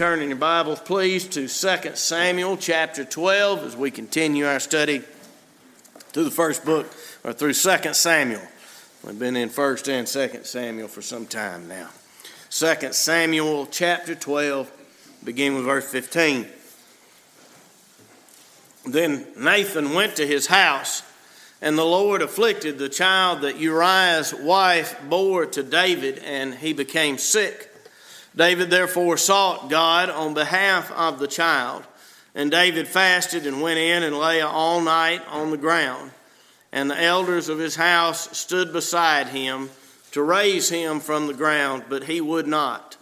turn in your Bibles, please, to 2 Samuel chapter 12 as we continue our study through the first book, or through 2 Samuel. We've been in 1st and 2nd Samuel for some time now. 2 Samuel chapter 12, begin with verse 15. Then Nathan went to his house, and the Lord afflicted the child that Uriah's wife bore to David, and he became sick. David therefore sought God on behalf of the child. And David fasted and went in and lay all night on the ground. And the elders of his house stood beside him to raise him from the ground, but he would not,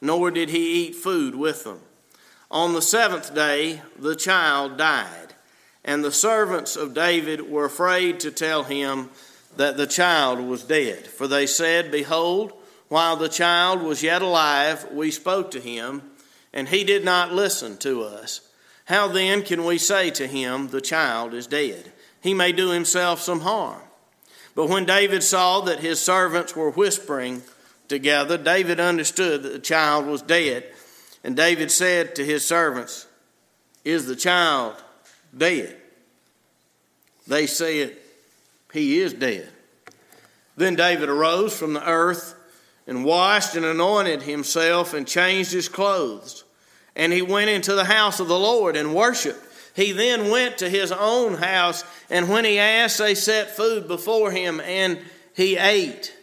nor did he eat food with them. On the seventh day, the child died, and the servants of David were afraid to tell him that the child was dead. For they said, Behold, while the child was yet alive, we spoke to him, and he did not listen to us. How then can we say to him, The child is dead? He may do himself some harm. But when David saw that his servants were whispering together, David understood that the child was dead. And David said to his servants, Is the child dead? They said, He is dead. Then David arose from the earth and washed and anointed himself and changed his clothes. And he went into the house of the Lord and worshiped. He then went to his own house, and when he asked, they set food before him, and he ate.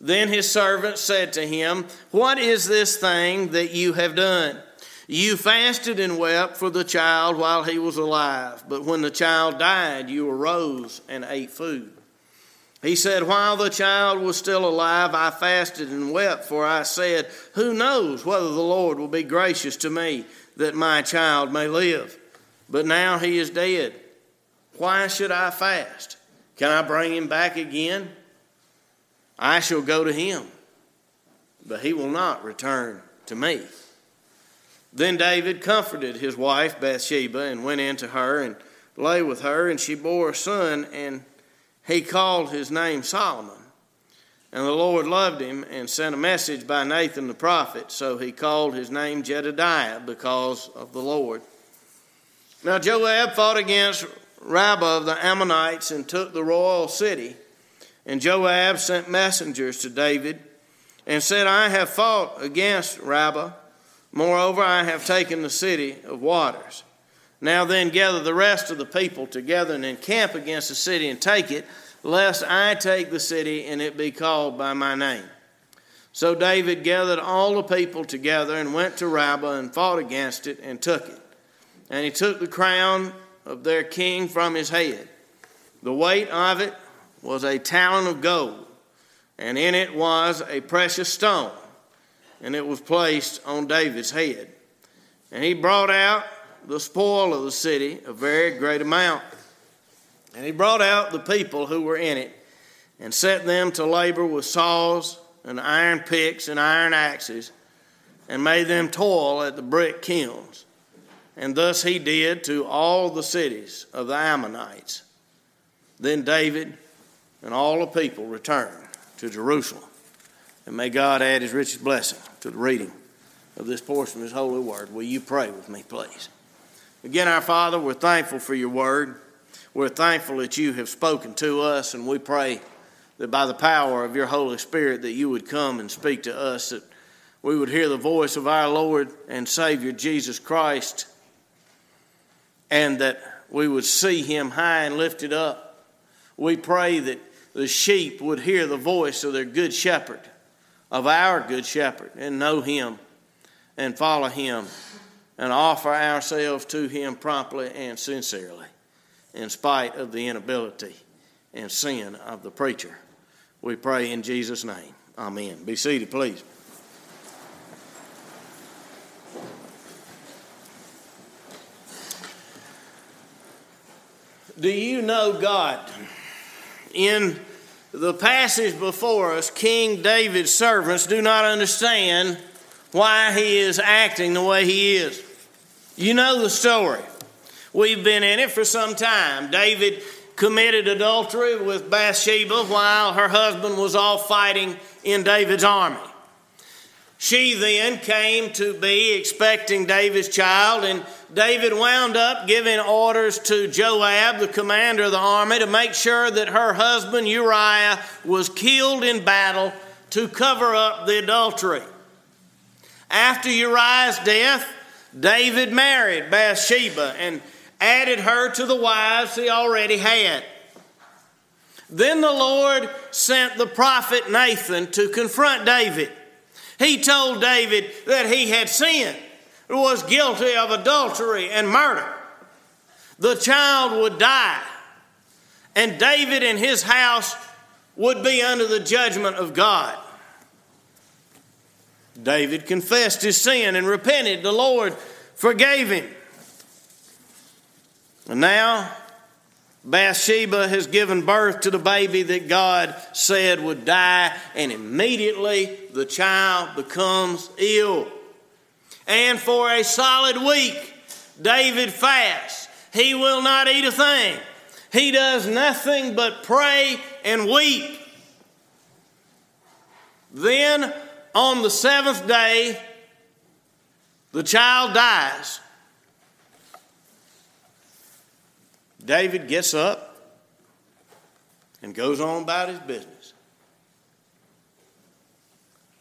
Then his servant said to him, What is this thing that you have done? You fasted and wept for the child while he was alive, but when the child died, you arose and ate food. He said, While the child was still alive, I fasted and wept, for I said, Who knows whether the Lord will be gracious to me that my child may live? But now he is dead. Why should I fast? Can I bring him back again? I shall go to him, but he will not return to me. Then David comforted his wife Bathsheba and went in to her and lay with her, and she bore a son and he called his name Solomon. And the Lord loved him and sent a message by Nathan the prophet, so he called his name Jedidiah because of the Lord. Now Joab fought against Rabbah of the Ammonites and took the royal city. And Joab sent messengers to David and said, I have fought against Rabbah. Moreover, I have taken the city of waters. Now then, gather the rest of the people together and encamp against the city and take it, lest I take the city and it be called by my name. So David gathered all the people together and went to Rabbah and fought against it and took it. And he took the crown of their king from his head. The weight of it was a talent of gold, and in it was a precious stone, and it was placed on David's head. And he brought out the spoil of the city, a very great amount. And he brought out the people who were in it and set them to labor with saws and iron picks and iron axes and made them toil at the brick kilns. And thus he did to all the cities of the Ammonites. Then David and all the people returned to Jerusalem. And may God add his richest blessing to the reading of this portion of his holy word. Will you pray with me, please? Again, our Father, we're thankful for your word. We're thankful that you have spoken to us, and we pray that by the power of your Holy Spirit that you would come and speak to us, that we would hear the voice of our Lord and Savior Jesus Christ, and that we would see him high and lifted up. We pray that the sheep would hear the voice of their good shepherd, of our good shepherd, and know him and follow him and offer ourselves to Him promptly and sincerely, in spite of the inability and sin of the preacher. We pray in Jesus' name. Amen. Be seated, please. Do you know God? In the passage before us, King David's servants do not understand why he is acting the way he is. You know the story. We've been in it for some time. David committed adultery with Bathsheba while her husband was off fighting in David's army. She then came to be expecting David's child, and David wound up giving orders to Joab, the commander of the army, to make sure that her husband Uriah was killed in battle to cover up the adultery. After Uriah's death, David married Bathsheba and added her to the wives he already had. Then the Lord sent the prophet Nathan to confront David. He told David that he had sinned, was guilty of adultery and murder. The child would die, and David and his house would be under the judgment of God. David confessed his sin and repented. The Lord forgave him. And now, Bathsheba has given birth to the baby that God said would die, and immediately the child becomes ill. And for a solid week, David fasts. He will not eat a thing. He does nothing but pray and weep. Then, on the seventh day, the child dies. David gets up and goes on about his business.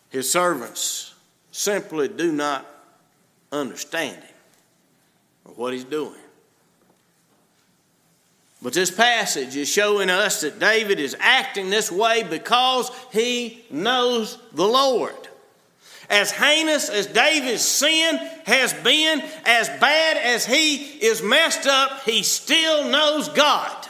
His servants simply do not understand him or what he's doing. But this passage is showing us that David is acting this way because he knows the Lord. As heinous as David's sin has been, as bad as he is messed up, he still knows God.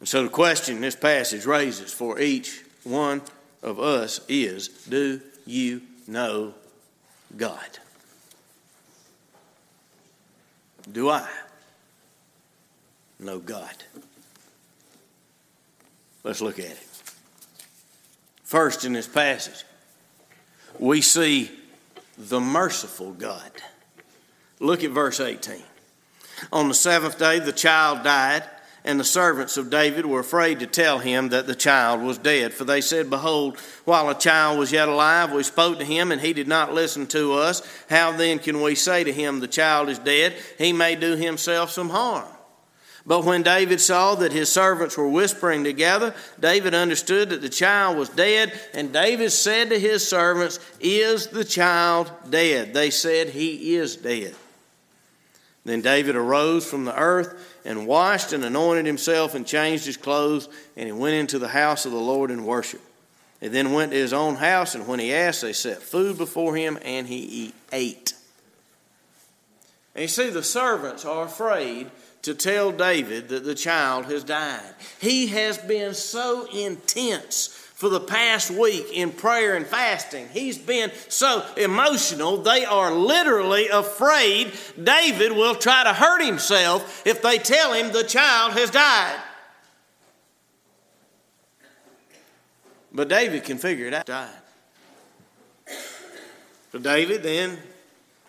And so the question this passage raises for each one of us is Do you know God? Do I know God? Let's look at it. First, in this passage, we see the merciful God. Look at verse 18. On the seventh day, the child died, and the servants of David were afraid to tell him that the child was dead. For they said, Behold, while a child was yet alive, we spoke to him, and he did not listen to us. How then can we say to him, The child is dead? He may do himself some harm. But when David saw that his servants were whispering together, David understood that the child was dead, and David said to his servants, Is the child dead? They said, He is dead. Then David arose from the earth and washed and anointed himself and changed his clothes, and he went into the house of the Lord and worshiped. He then went to his own house, and when he asked, they set food before him, and he ate. And you see, the servants are afraid to tell David that the child has died. He has been so intense for the past week in prayer and fasting. He's been so emotional, they are literally afraid David will try to hurt himself if they tell him the child has died. But David can figure it out. Died. So David then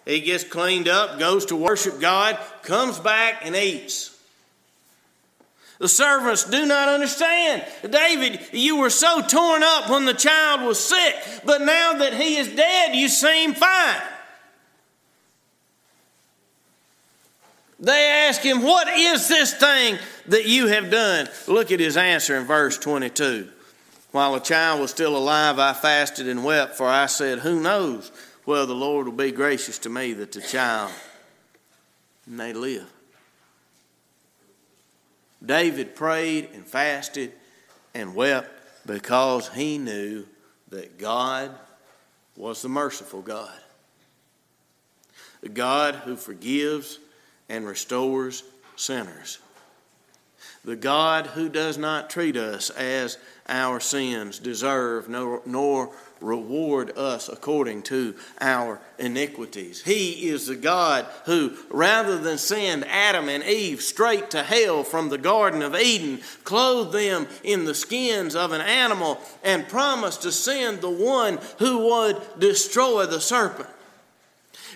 he gets cleaned up, goes to worship God, comes back and eats. The servants do not understand. David, you were so torn up when the child was sick, but now that he is dead, you seem fine. They ask him, What is this thing that you have done? Look at his answer in verse 22. While the child was still alive, I fasted and wept, for I said, Who knows? well, the Lord will be gracious to me that the child may live. David prayed and fasted and wept because he knew that God was the merciful God. The God who forgives and restores sinners. The God who does not treat us as our sins deserve, nor, nor reward us according to our iniquities. He is the God who, rather than send Adam and Eve straight to hell from the Garden of Eden, clothed them in the skins of an animal and promised to send the one who would destroy the serpent.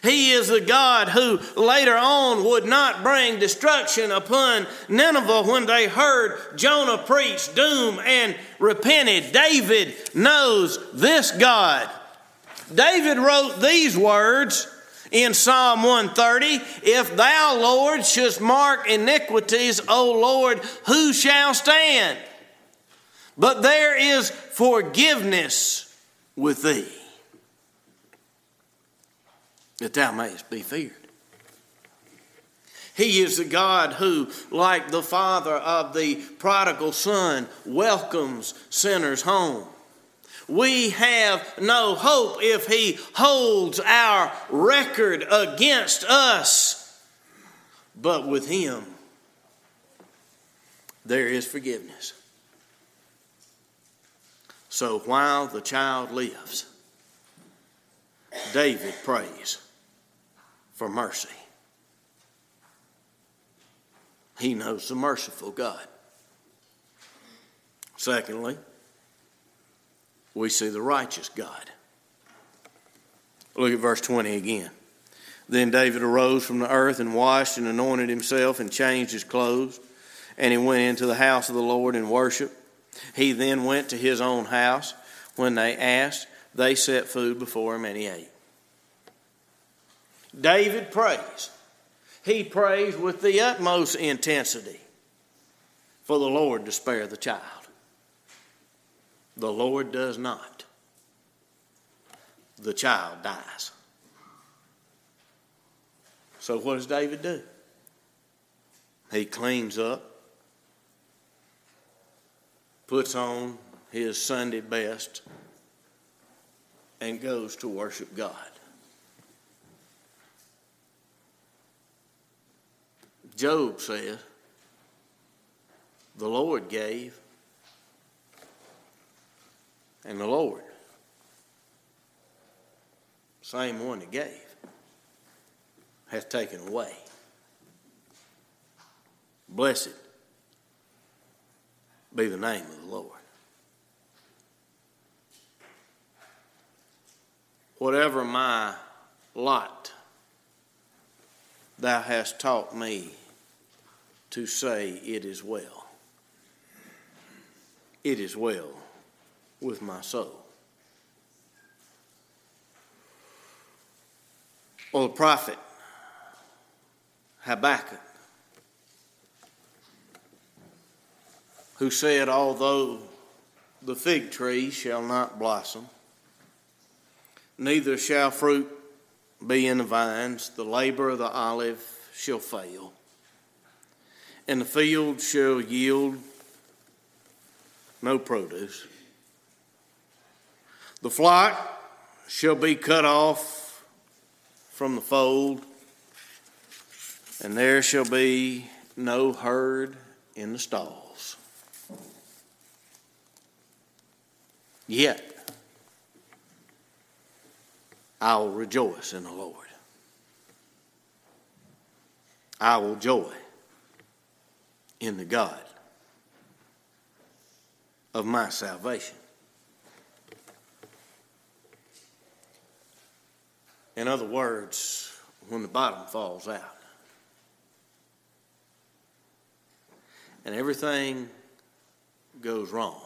He is the God who later on would not bring destruction upon Nineveh when they heard Jonah preach doom and repented. David knows this God. David wrote these words in Psalm 130 If thou, Lord, shouldst mark iniquities, O Lord, who shall stand? But there is forgiveness with thee that thou mayest be feared. He is the God who, like the father of the prodigal son, welcomes sinners home. We have no hope if He holds our record against us, but with Him there is forgiveness. So while the child lives, David prays for mercy. He knows the merciful God. Secondly, we see the righteous God. Look at verse 20 again. Then David arose from the earth and washed and anointed himself and changed his clothes. And he went into the house of the Lord and worshiped. He then went to his own house. When they asked, they set food before him and he ate. David prays. He prays with the utmost intensity for the Lord to spare the child. The Lord does not. The child dies. So, what does David do? He cleans up, puts on his Sunday best, and goes to worship God. Job says, The Lord gave, and the Lord, same one that gave, hath taken away. Blessed be the name of the Lord. Whatever my lot, thou hast taught me to say, It is well. It is well with my soul. Well, the prophet Habakkuk, who said, Although the fig tree shall not blossom, neither shall fruit be in the vines, the labor of the olive shall fail, and the field shall yield no produce. The flock shall be cut off from the fold, and there shall be no herd in the stalls. Yet I will rejoice in the Lord. I will joy in the God of my salvation. In other words, when the bottom falls out. And everything goes wrong.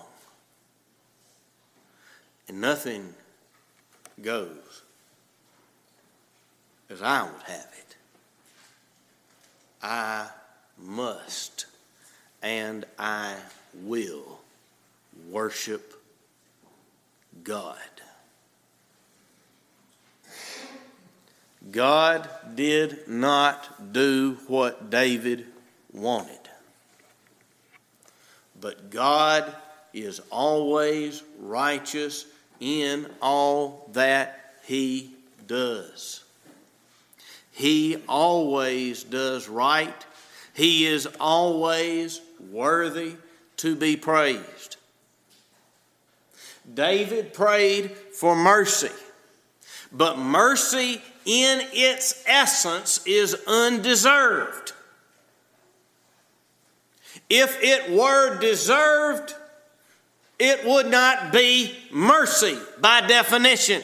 And nothing goes as I would have it, I must and I will worship God. God did not do what David wanted. But God is always righteous in all that he does. He always does right. He is always worthy to be praised. David prayed for mercy, but mercy in its essence is undeserved. If it were deserved, it would not be mercy by definition.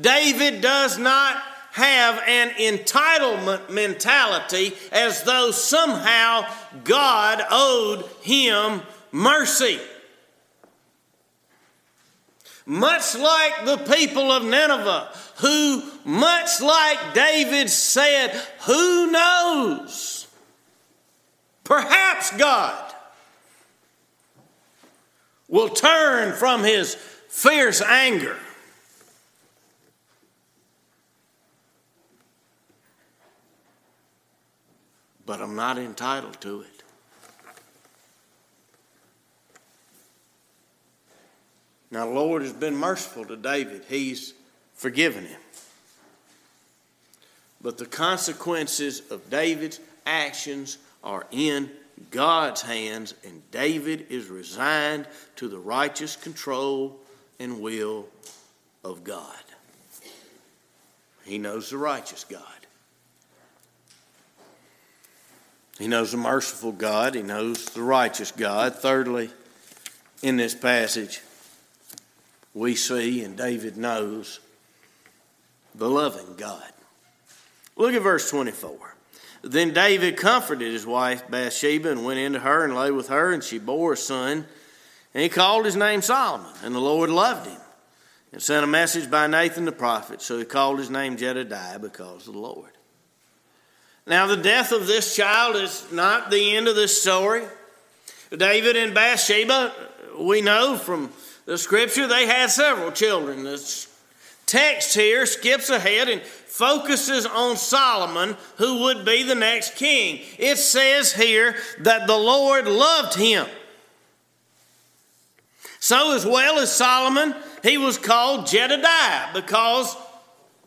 David does not have an entitlement mentality as though somehow God owed him mercy. Much like the people of Nineveh, who, much like David said, who knows? Perhaps God will turn from his fierce anger but I'm not entitled to it. Now, the Lord has been merciful to David, He's forgiven him. But the consequences of David's actions are in God's hands, and David is resigned to the righteous control and will of God. He knows the righteous God. He knows the merciful God, he knows the righteous God. Thirdly, in this passage, we see, and David knows, the loving God. Look at verse 24. Then David comforted his wife Bathsheba and went into her and lay with her, and she bore a son. And he called his name Solomon, and the Lord loved him and sent a message by Nathan the prophet. So he called his name Jedidiah because of the Lord. Now, the death of this child is not the end of this story. David and Bathsheba, we know from the scripture, they had several children. The text here skips ahead and focuses on Solomon, who would be the next king. It says here that the Lord loved him. So, as well as Solomon, he was called Jedidiah because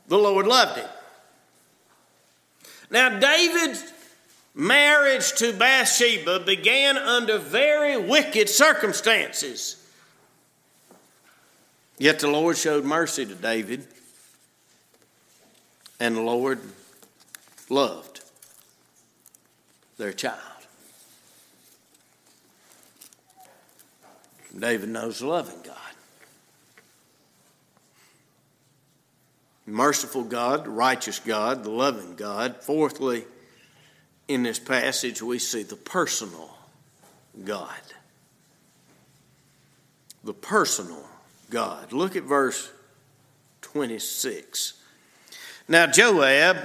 the Lord loved him. Now, David's marriage to Bathsheba began under very wicked circumstances. Yet the Lord showed mercy to David, and the Lord loved their child. David knows loving God. Merciful God, righteous God, the loving God. Fourthly, in this passage, we see the personal God. The personal God. Look at verse 26. Now, Joab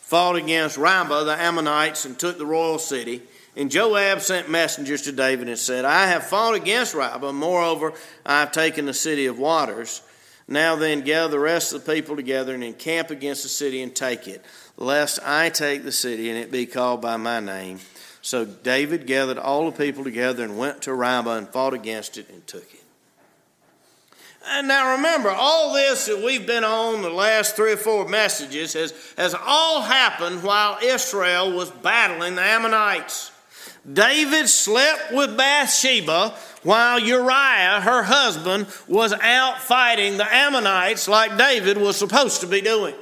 fought against Rabbah, the Ammonites, and took the royal city. And Joab sent messengers to David and said, I have fought against Rabbah. Moreover, I have taken the city of waters. Now then, gather the rest of the people together and encamp against the city and take it, lest I take the city and it be called by my name. So David gathered all the people together and went to Rabbah and fought against it and took it. And now remember, all this that we've been on the last three or four messages has, has all happened while Israel was battling the Ammonites. David slept with Bathsheba while Uriah, her husband, was out fighting the Ammonites like David was supposed to be doing.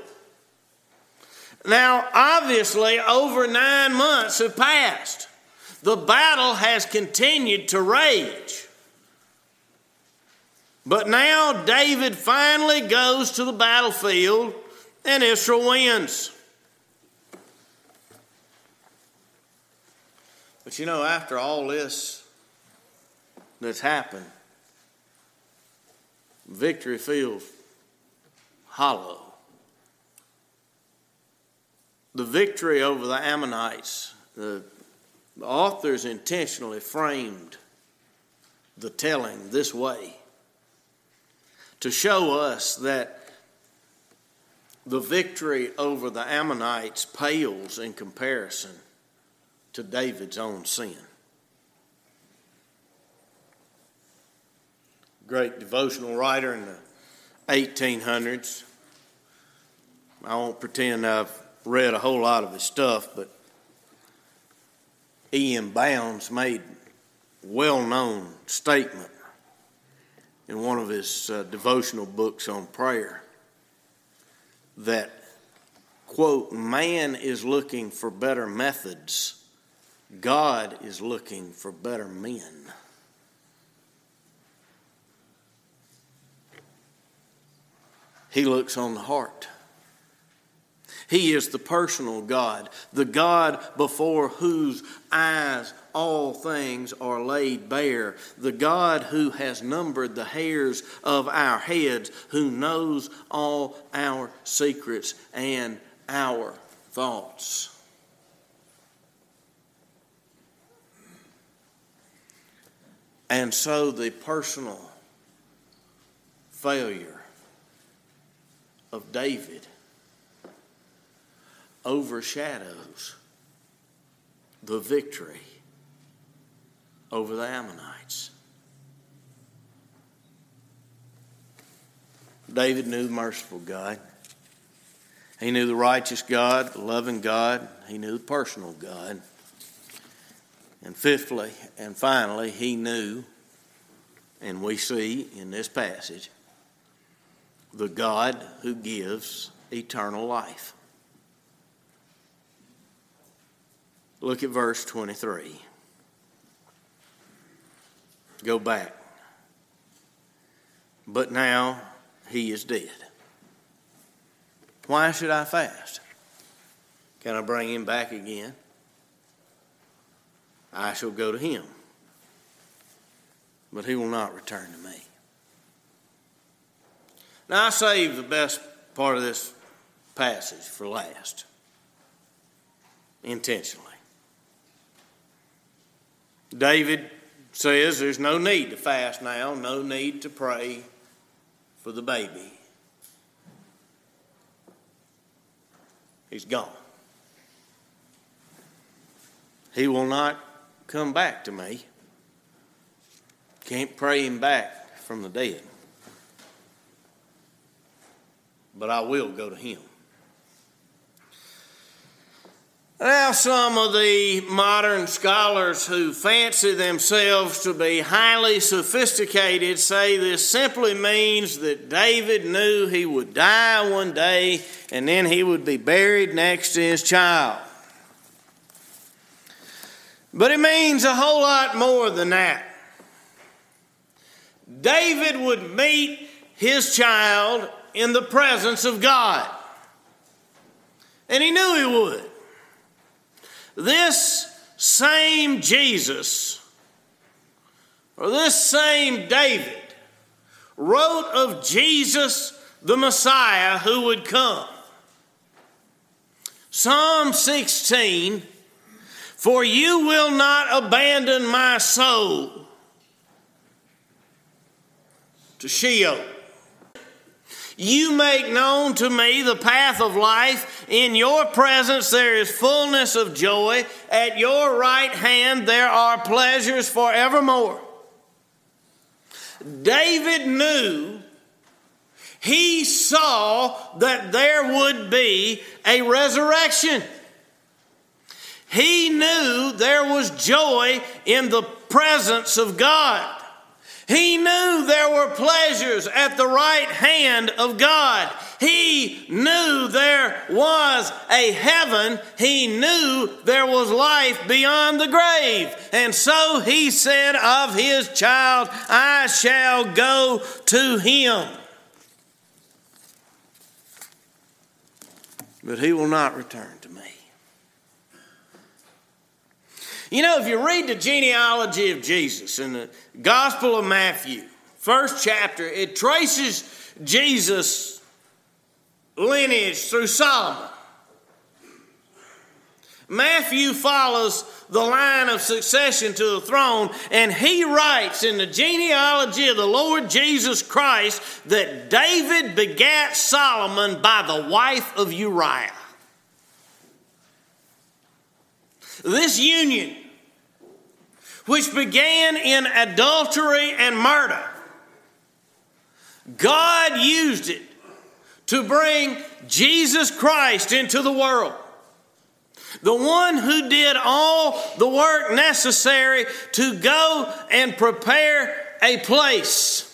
Now, obviously, over nine months have passed. The battle has continued to rage. But now David finally goes to the battlefield and Israel wins. But you know, after all this, that's happened, victory feels hollow. The victory over the Ammonites, the, the authors intentionally framed the telling this way to show us that the victory over the Ammonites pales in comparison to David's own sin. great devotional writer in the 1800s. I won't pretend I've read a whole lot of his stuff, but E.M. Bounds made a well known statement in one of his uh, devotional books on prayer that, quote, man is looking for better methods, God is looking for better men. He looks on the heart. He is the personal God, the God before whose eyes all things are laid bare, the God who has numbered the hairs of our heads, who knows all our secrets and our thoughts. And so the personal failure of David overshadows the victory over the Ammonites. David knew the merciful God. He knew the righteous God, the loving God. He knew the personal God. And fifthly and finally, he knew, and we see in this passage, the God who gives eternal life. Look at verse 23. Go back. But now he is dead. Why should I fast? Can I bring him back again? I shall go to him, but he will not return to me. Now, I saved the best part of this passage for last, intentionally. David says there's no need to fast now, no need to pray for the baby. He's gone. He will not come back to me. Can't pray him back from the dead. But I will go to him. Now, some of the modern scholars who fancy themselves to be highly sophisticated say this simply means that David knew he would die one day and then he would be buried next to his child. But it means a whole lot more than that. David would meet his child in the presence of God, and he knew he would. This same Jesus, or this same David, wrote of Jesus the Messiah who would come. Psalm 16 For you will not abandon my soul to Sheol. You make known to me the path of life. In your presence there is fullness of joy. At your right hand there are pleasures forevermore. David knew, he saw that there would be a resurrection. He knew there was joy in the presence of God. He knew there were pleasures at the right hand of God. He knew there was a heaven. He knew there was life beyond the grave. And so he said of his child, I shall go to him. But he will not return to me. You know, if you read the genealogy of Jesus in the Gospel of Matthew, first chapter, it traces Jesus' lineage through Solomon. Matthew follows the line of succession to the throne, and he writes in the genealogy of the Lord Jesus Christ that David begat Solomon by the wife of Uriah. This union, which began in adultery and murder, God used it to bring Jesus Christ into the world. The one who did all the work necessary to go and prepare a place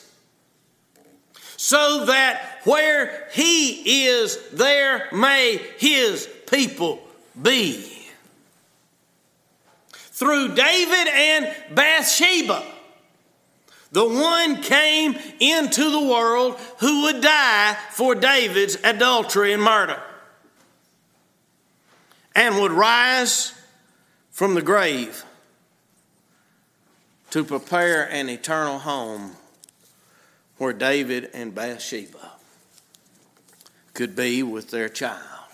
so that where he is, there may his people be through David and Bathsheba. The one came into the world who would die for David's adultery and murder and would rise from the grave to prepare an eternal home where David and Bathsheba could be with their child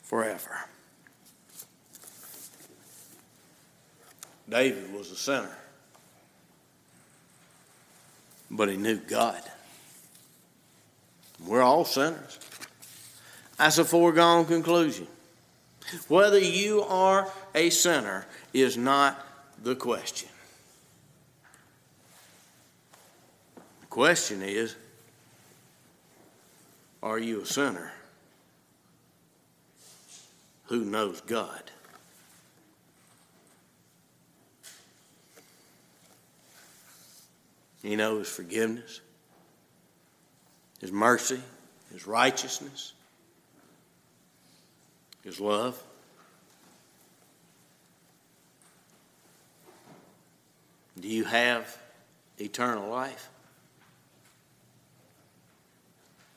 forever. David was a sinner, but he knew God. We're all sinners. That's a foregone conclusion. Whether you are a sinner is not the question. The question is are you a sinner who knows God? He His forgiveness, His mercy, His righteousness, His love. Do you have eternal life?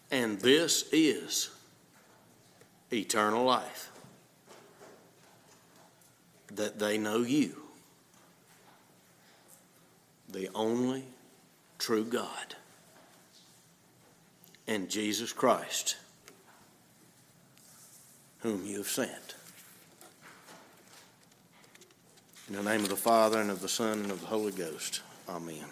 And this is eternal life that they know you, the only true God, and Jesus Christ, whom you have sent. In the name of the Father, and of the Son, and of the Holy Ghost. Amen.